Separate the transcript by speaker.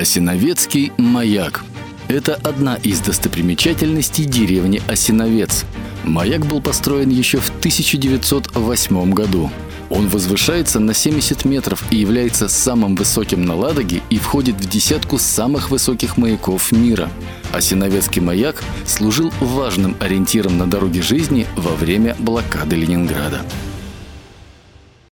Speaker 1: Осиновецкий маяк. Это одна из достопримечательностей деревни Осиновец. Маяк был построен еще в 1908 году. Он возвышается на 70 метров и является самым высоким на Ладоге и входит в десятку самых высоких маяков мира. Осиновецкий маяк служил важным ориентиром на дороге жизни во время блокады Ленинграда.